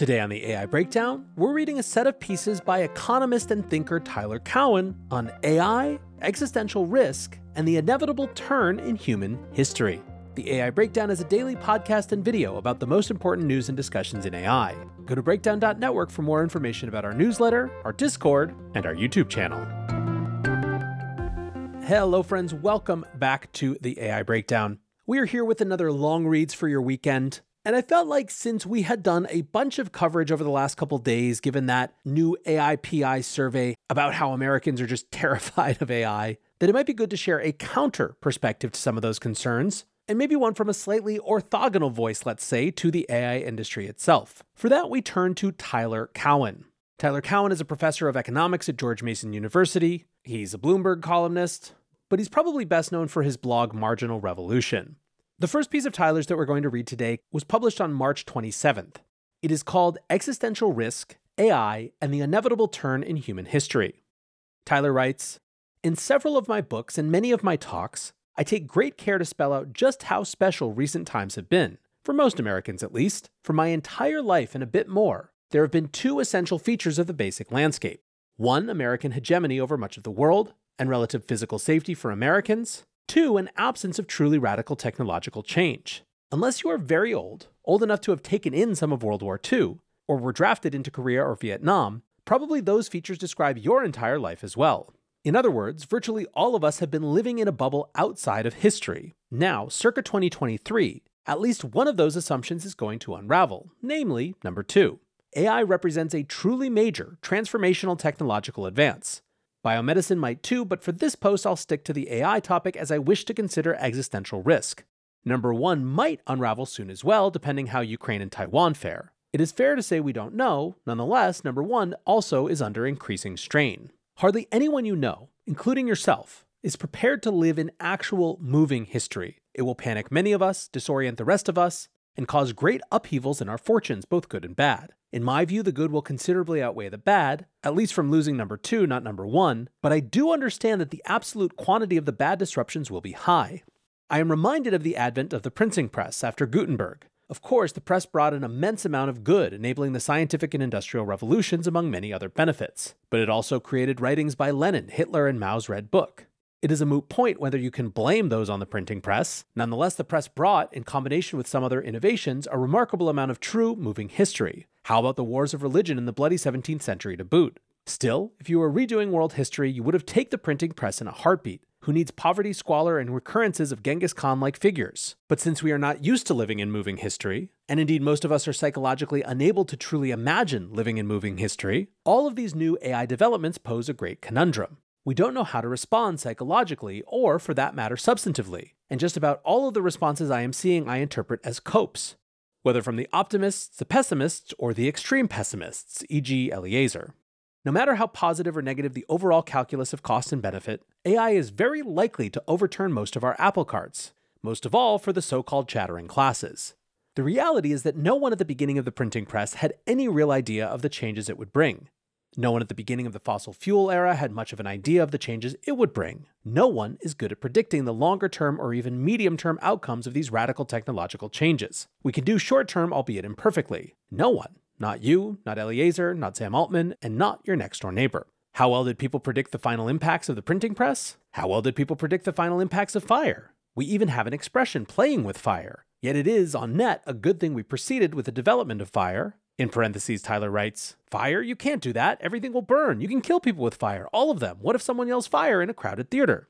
Today on the AI Breakdown, we're reading a set of pieces by economist and thinker Tyler Cowen on AI, existential risk, and the inevitable turn in human history. The AI Breakdown is a daily podcast and video about the most important news and discussions in AI. Go to breakdown.network for more information about our newsletter, our Discord, and our YouTube channel. Hello, friends. Welcome back to the AI Breakdown. We are here with another long reads for your weekend. And I felt like since we had done a bunch of coverage over the last couple days, given that new AIPI survey about how Americans are just terrified of AI, that it might be good to share a counter perspective to some of those concerns, and maybe one from a slightly orthogonal voice, let's say, to the AI industry itself. For that, we turn to Tyler Cowen. Tyler Cowen is a professor of economics at George Mason University. He's a Bloomberg columnist, but he's probably best known for his blog Marginal Revolution. The first piece of Tyler's that we're going to read today was published on March 27th. It is called Existential Risk, AI, and the Inevitable Turn in Human History. Tyler writes In several of my books and many of my talks, I take great care to spell out just how special recent times have been. For most Americans, at least, for my entire life and a bit more, there have been two essential features of the basic landscape one, American hegemony over much of the world and relative physical safety for Americans, Two, an absence of truly radical technological change. Unless you are very old, old enough to have taken in some of World War II, or were drafted into Korea or Vietnam, probably those features describe your entire life as well. In other words, virtually all of us have been living in a bubble outside of history. Now, circa 2023, at least one of those assumptions is going to unravel, namely, number two. AI represents a truly major transformational technological advance. Biomedicine might too, but for this post, I'll stick to the AI topic as I wish to consider existential risk. Number one might unravel soon as well, depending how Ukraine and Taiwan fare. It is fair to say we don't know, nonetheless, number one also is under increasing strain. Hardly anyone you know, including yourself, is prepared to live in actual moving history. It will panic many of us, disorient the rest of us, and cause great upheavals in our fortunes, both good and bad. In my view, the good will considerably outweigh the bad, at least from losing number two, not number one, but I do understand that the absolute quantity of the bad disruptions will be high. I am reminded of the advent of the printing press after Gutenberg. Of course, the press brought an immense amount of good, enabling the scientific and industrial revolutions among many other benefits. But it also created writings by Lenin, Hitler, and Mao's Red Book. It is a moot point whether you can blame those on the printing press. Nonetheless, the press brought, in combination with some other innovations, a remarkable amount of true moving history. How about the wars of religion in the bloody 17th century to boot? Still, if you were redoing world history, you would have taken the printing press in a heartbeat. Who needs poverty, squalor, and recurrences of Genghis Khan like figures? But since we are not used to living in moving history, and indeed most of us are psychologically unable to truly imagine living in moving history, all of these new AI developments pose a great conundrum. We don't know how to respond psychologically, or for that matter, substantively. And just about all of the responses I am seeing, I interpret as copes, whether from the optimists, the pessimists, or the extreme pessimists, e.g., Eliezer. No matter how positive or negative the overall calculus of cost and benefit, AI is very likely to overturn most of our apple carts, most of all for the so called chattering classes. The reality is that no one at the beginning of the printing press had any real idea of the changes it would bring. No one at the beginning of the fossil fuel era had much of an idea of the changes it would bring. No one is good at predicting the longer term or even medium term outcomes of these radical technological changes. We can do short term, albeit imperfectly. No one. Not you, not Eliezer, not Sam Altman, and not your next door neighbor. How well did people predict the final impacts of the printing press? How well did people predict the final impacts of fire? We even have an expression playing with fire. Yet it is, on net, a good thing we proceeded with the development of fire, in parentheses, Tyler writes, Fire? You can't do that. Everything will burn. You can kill people with fire, all of them. What if someone yells fire in a crowded theater?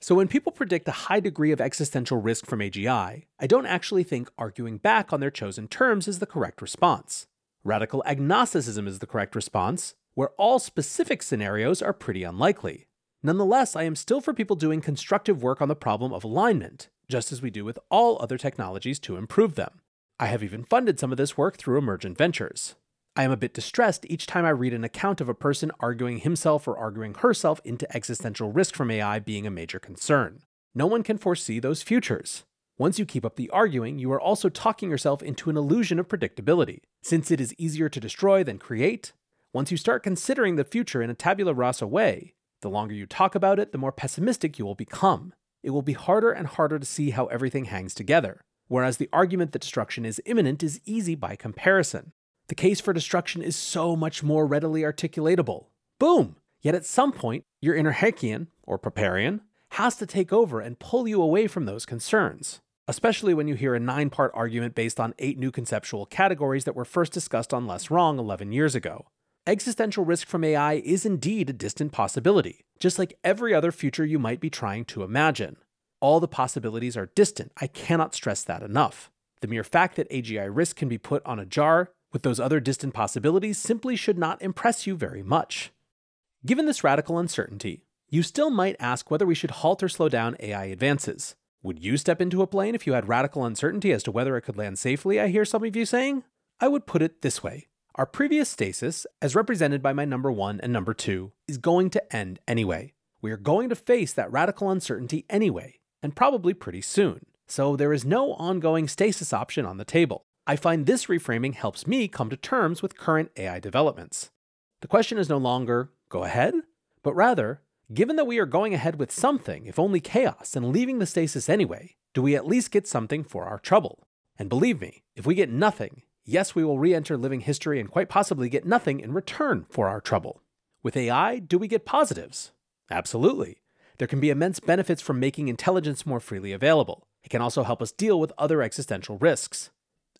So, when people predict a high degree of existential risk from AGI, I don't actually think arguing back on their chosen terms is the correct response. Radical agnosticism is the correct response, where all specific scenarios are pretty unlikely. Nonetheless, I am still for people doing constructive work on the problem of alignment, just as we do with all other technologies to improve them. I have even funded some of this work through Emergent Ventures. I am a bit distressed each time I read an account of a person arguing himself or arguing herself into existential risk from AI being a major concern. No one can foresee those futures. Once you keep up the arguing, you are also talking yourself into an illusion of predictability. Since it is easier to destroy than create, once you start considering the future in a tabula rasa way, the longer you talk about it, the more pessimistic you will become. It will be harder and harder to see how everything hangs together whereas the argument that destruction is imminent is easy by comparison. The case for destruction is so much more readily articulatable. Boom! Yet at some point, your inner Hayekian, or Popperian, has to take over and pull you away from those concerns, especially when you hear a nine part argument based on eight new conceptual categories that were first discussed on Less Wrong 11 years ago. Existential risk from AI is indeed a distant possibility, just like every other future you might be trying to imagine. All the possibilities are distant. I cannot stress that enough. The mere fact that AGI risk can be put on a jar with those other distant possibilities simply should not impress you very much. Given this radical uncertainty, you still might ask whether we should halt or slow down AI advances. Would you step into a plane if you had radical uncertainty as to whether it could land safely? I hear some of you saying. I would put it this way our previous stasis, as represented by my number one and number two, is going to end anyway. We are going to face that radical uncertainty anyway, and probably pretty soon. So there is no ongoing stasis option on the table. I find this reframing helps me come to terms with current AI developments. The question is no longer, go ahead, but rather, given that we are going ahead with something, if only chaos, and leaving the stasis anyway, do we at least get something for our trouble? And believe me, if we get nothing, Yes, we will re enter living history and quite possibly get nothing in return for our trouble. With AI, do we get positives? Absolutely. There can be immense benefits from making intelligence more freely available. It can also help us deal with other existential risks.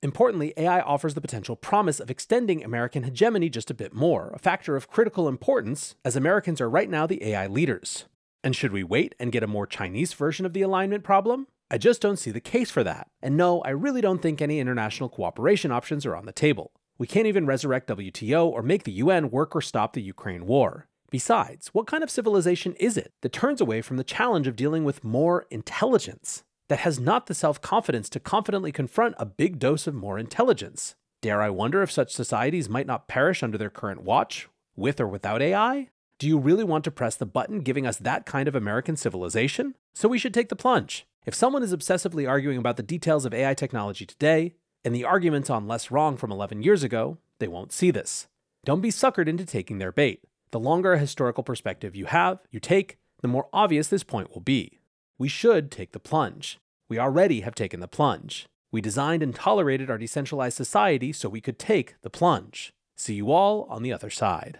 Importantly, AI offers the potential promise of extending American hegemony just a bit more, a factor of critical importance, as Americans are right now the AI leaders. And should we wait and get a more Chinese version of the alignment problem? I just don't see the case for that. And no, I really don't think any international cooperation options are on the table. We can't even resurrect WTO or make the UN work or stop the Ukraine war. Besides, what kind of civilization is it that turns away from the challenge of dealing with more intelligence? That has not the self confidence to confidently confront a big dose of more intelligence? Dare I wonder if such societies might not perish under their current watch, with or without AI? Do you really want to press the button giving us that kind of American civilization? So we should take the plunge. If someone is obsessively arguing about the details of AI technology today, and the arguments on less wrong from 11 years ago, they won't see this. Don't be suckered into taking their bait. The longer a historical perspective you have, you take, the more obvious this point will be. We should take the plunge. We already have taken the plunge. We designed and tolerated our decentralized society so we could take the plunge. See you all on the other side.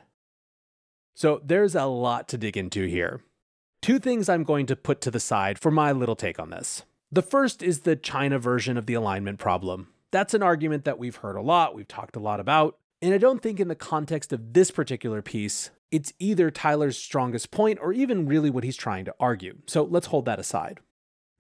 So there's a lot to dig into here. Two things I'm going to put to the side for my little take on this. The first is the China version of the alignment problem. That's an argument that we've heard a lot, we've talked a lot about, and I don't think in the context of this particular piece, it's either Tyler's strongest point or even really what he's trying to argue. So let's hold that aside.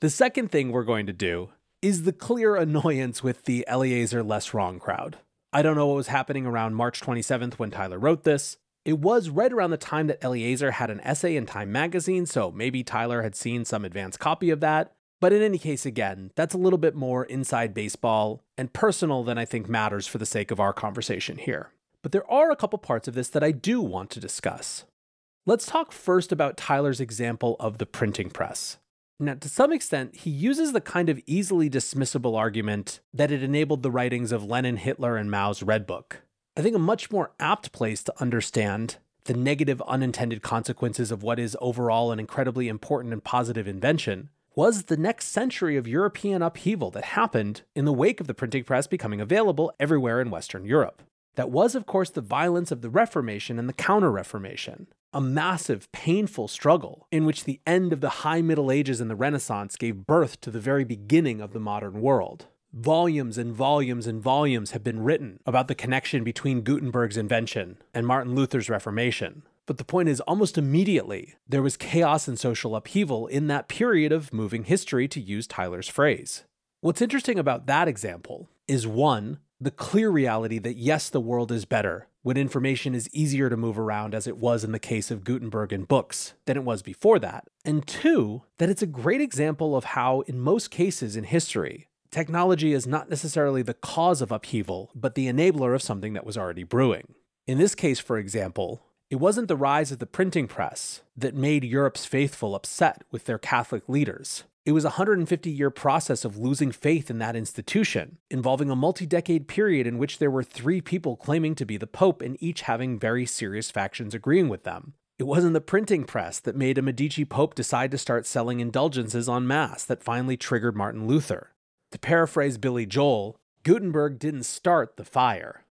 The second thing we're going to do is the clear annoyance with the Eliezer less wrong crowd. I don't know what was happening around March 27th when Tyler wrote this. It was right around the time that Eliezer had an essay in Time magazine, so maybe Tyler had seen some advanced copy of that. But in any case, again, that's a little bit more inside baseball and personal than I think matters for the sake of our conversation here. But there are a couple parts of this that I do want to discuss. Let's talk first about Tyler's example of the printing press. Now, to some extent, he uses the kind of easily dismissible argument that it enabled the writings of Lenin, Hitler, and Mao's Red Book. I think a much more apt place to understand the negative unintended consequences of what is overall an incredibly important and positive invention was the next century of European upheaval that happened in the wake of the printing press becoming available everywhere in Western Europe. That was, of course, the violence of the Reformation and the Counter Reformation, a massive, painful struggle in which the end of the High Middle Ages and the Renaissance gave birth to the very beginning of the modern world. Volumes and volumes and volumes have been written about the connection between Gutenberg's invention and Martin Luther's Reformation. But the point is, almost immediately, there was chaos and social upheaval in that period of moving history, to use Tyler's phrase. What's interesting about that example is one, the clear reality that yes, the world is better when information is easier to move around, as it was in the case of Gutenberg and books, than it was before that. And two, that it's a great example of how, in most cases in history, technology is not necessarily the cause of upheaval, but the enabler of something that was already brewing. In this case, for example, it wasn't the rise of the printing press that made Europe's faithful upset with their Catholic leaders. It was a 150 year process of losing faith in that institution, involving a multi decade period in which there were three people claiming to be the Pope and each having very serious factions agreeing with them. It wasn't the printing press that made a Medici Pope decide to start selling indulgences en masse that finally triggered Martin Luther. To paraphrase Billy Joel, Gutenberg didn't start the fire.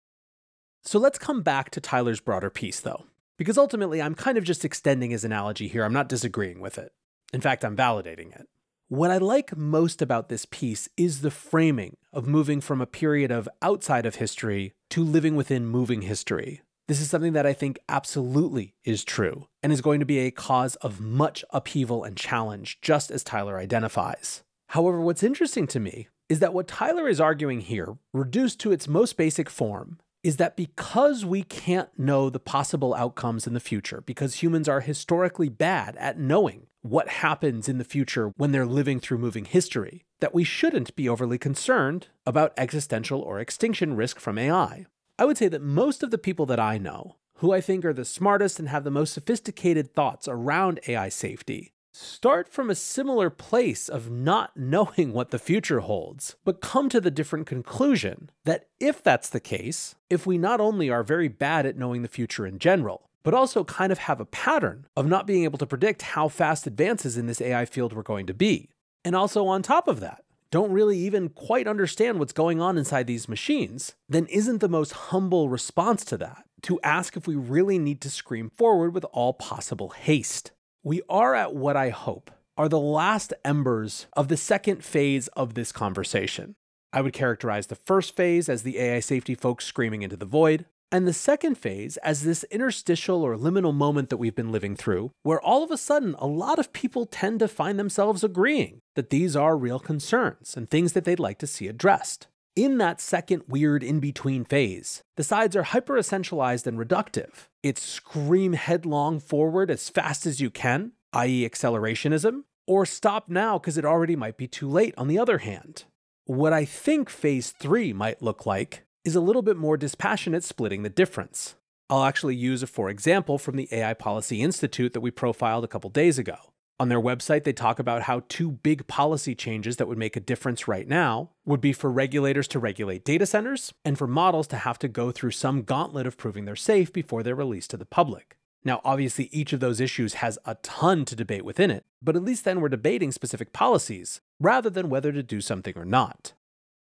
So let's come back to Tyler's broader piece, though, because ultimately I'm kind of just extending his analogy here. I'm not disagreeing with it. In fact, I'm validating it. What I like most about this piece is the framing of moving from a period of outside of history to living within moving history. This is something that I think absolutely is true and is going to be a cause of much upheaval and challenge, just as Tyler identifies. However, what's interesting to me is that what Tyler is arguing here, reduced to its most basic form, is that because we can't know the possible outcomes in the future, because humans are historically bad at knowing what happens in the future when they're living through moving history, that we shouldn't be overly concerned about existential or extinction risk from AI. I would say that most of the people that I know, who I think are the smartest and have the most sophisticated thoughts around AI safety, start from a similar place of not knowing what the future holds, but come to the different conclusion that if that's the case, if we not only are very bad at knowing the future in general, but also kind of have a pattern of not being able to predict how fast advances in this AI field were going to be. And also, on top of that, don't really even quite understand what's going on inside these machines, then isn't the most humble response to that to ask if we really need to scream forward with all possible haste. We are at what I hope are the last embers of the second phase of this conversation. I would characterize the first phase as the AI safety folks screaming into the void, and the second phase as this interstitial or liminal moment that we've been living through, where all of a sudden a lot of people tend to find themselves agreeing that these are real concerns and things that they'd like to see addressed. In that second weird in between phase, the sides are hyper essentialized and reductive. It's scream headlong forward as fast as you can, i.e., accelerationism, or stop now because it already might be too late, on the other hand. What I think phase three might look like is a little bit more dispassionate splitting the difference. I'll actually use a for example from the AI Policy Institute that we profiled a couple days ago. On their website, they talk about how two big policy changes that would make a difference right now would be for regulators to regulate data centers and for models to have to go through some gauntlet of proving they're safe before they're released to the public. Now, obviously, each of those issues has a ton to debate within it, but at least then we're debating specific policies rather than whether to do something or not.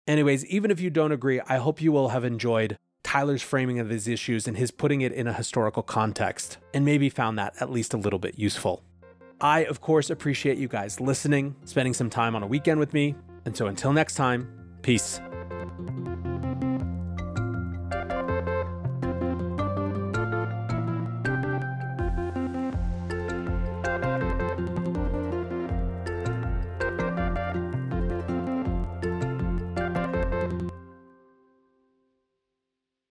Anyways, even if you don't agree, I hope you will have enjoyed Tyler's framing of these issues and his putting it in a historical context, and maybe found that at least a little bit useful. I, of course, appreciate you guys listening, spending some time on a weekend with me. And so until next time, peace.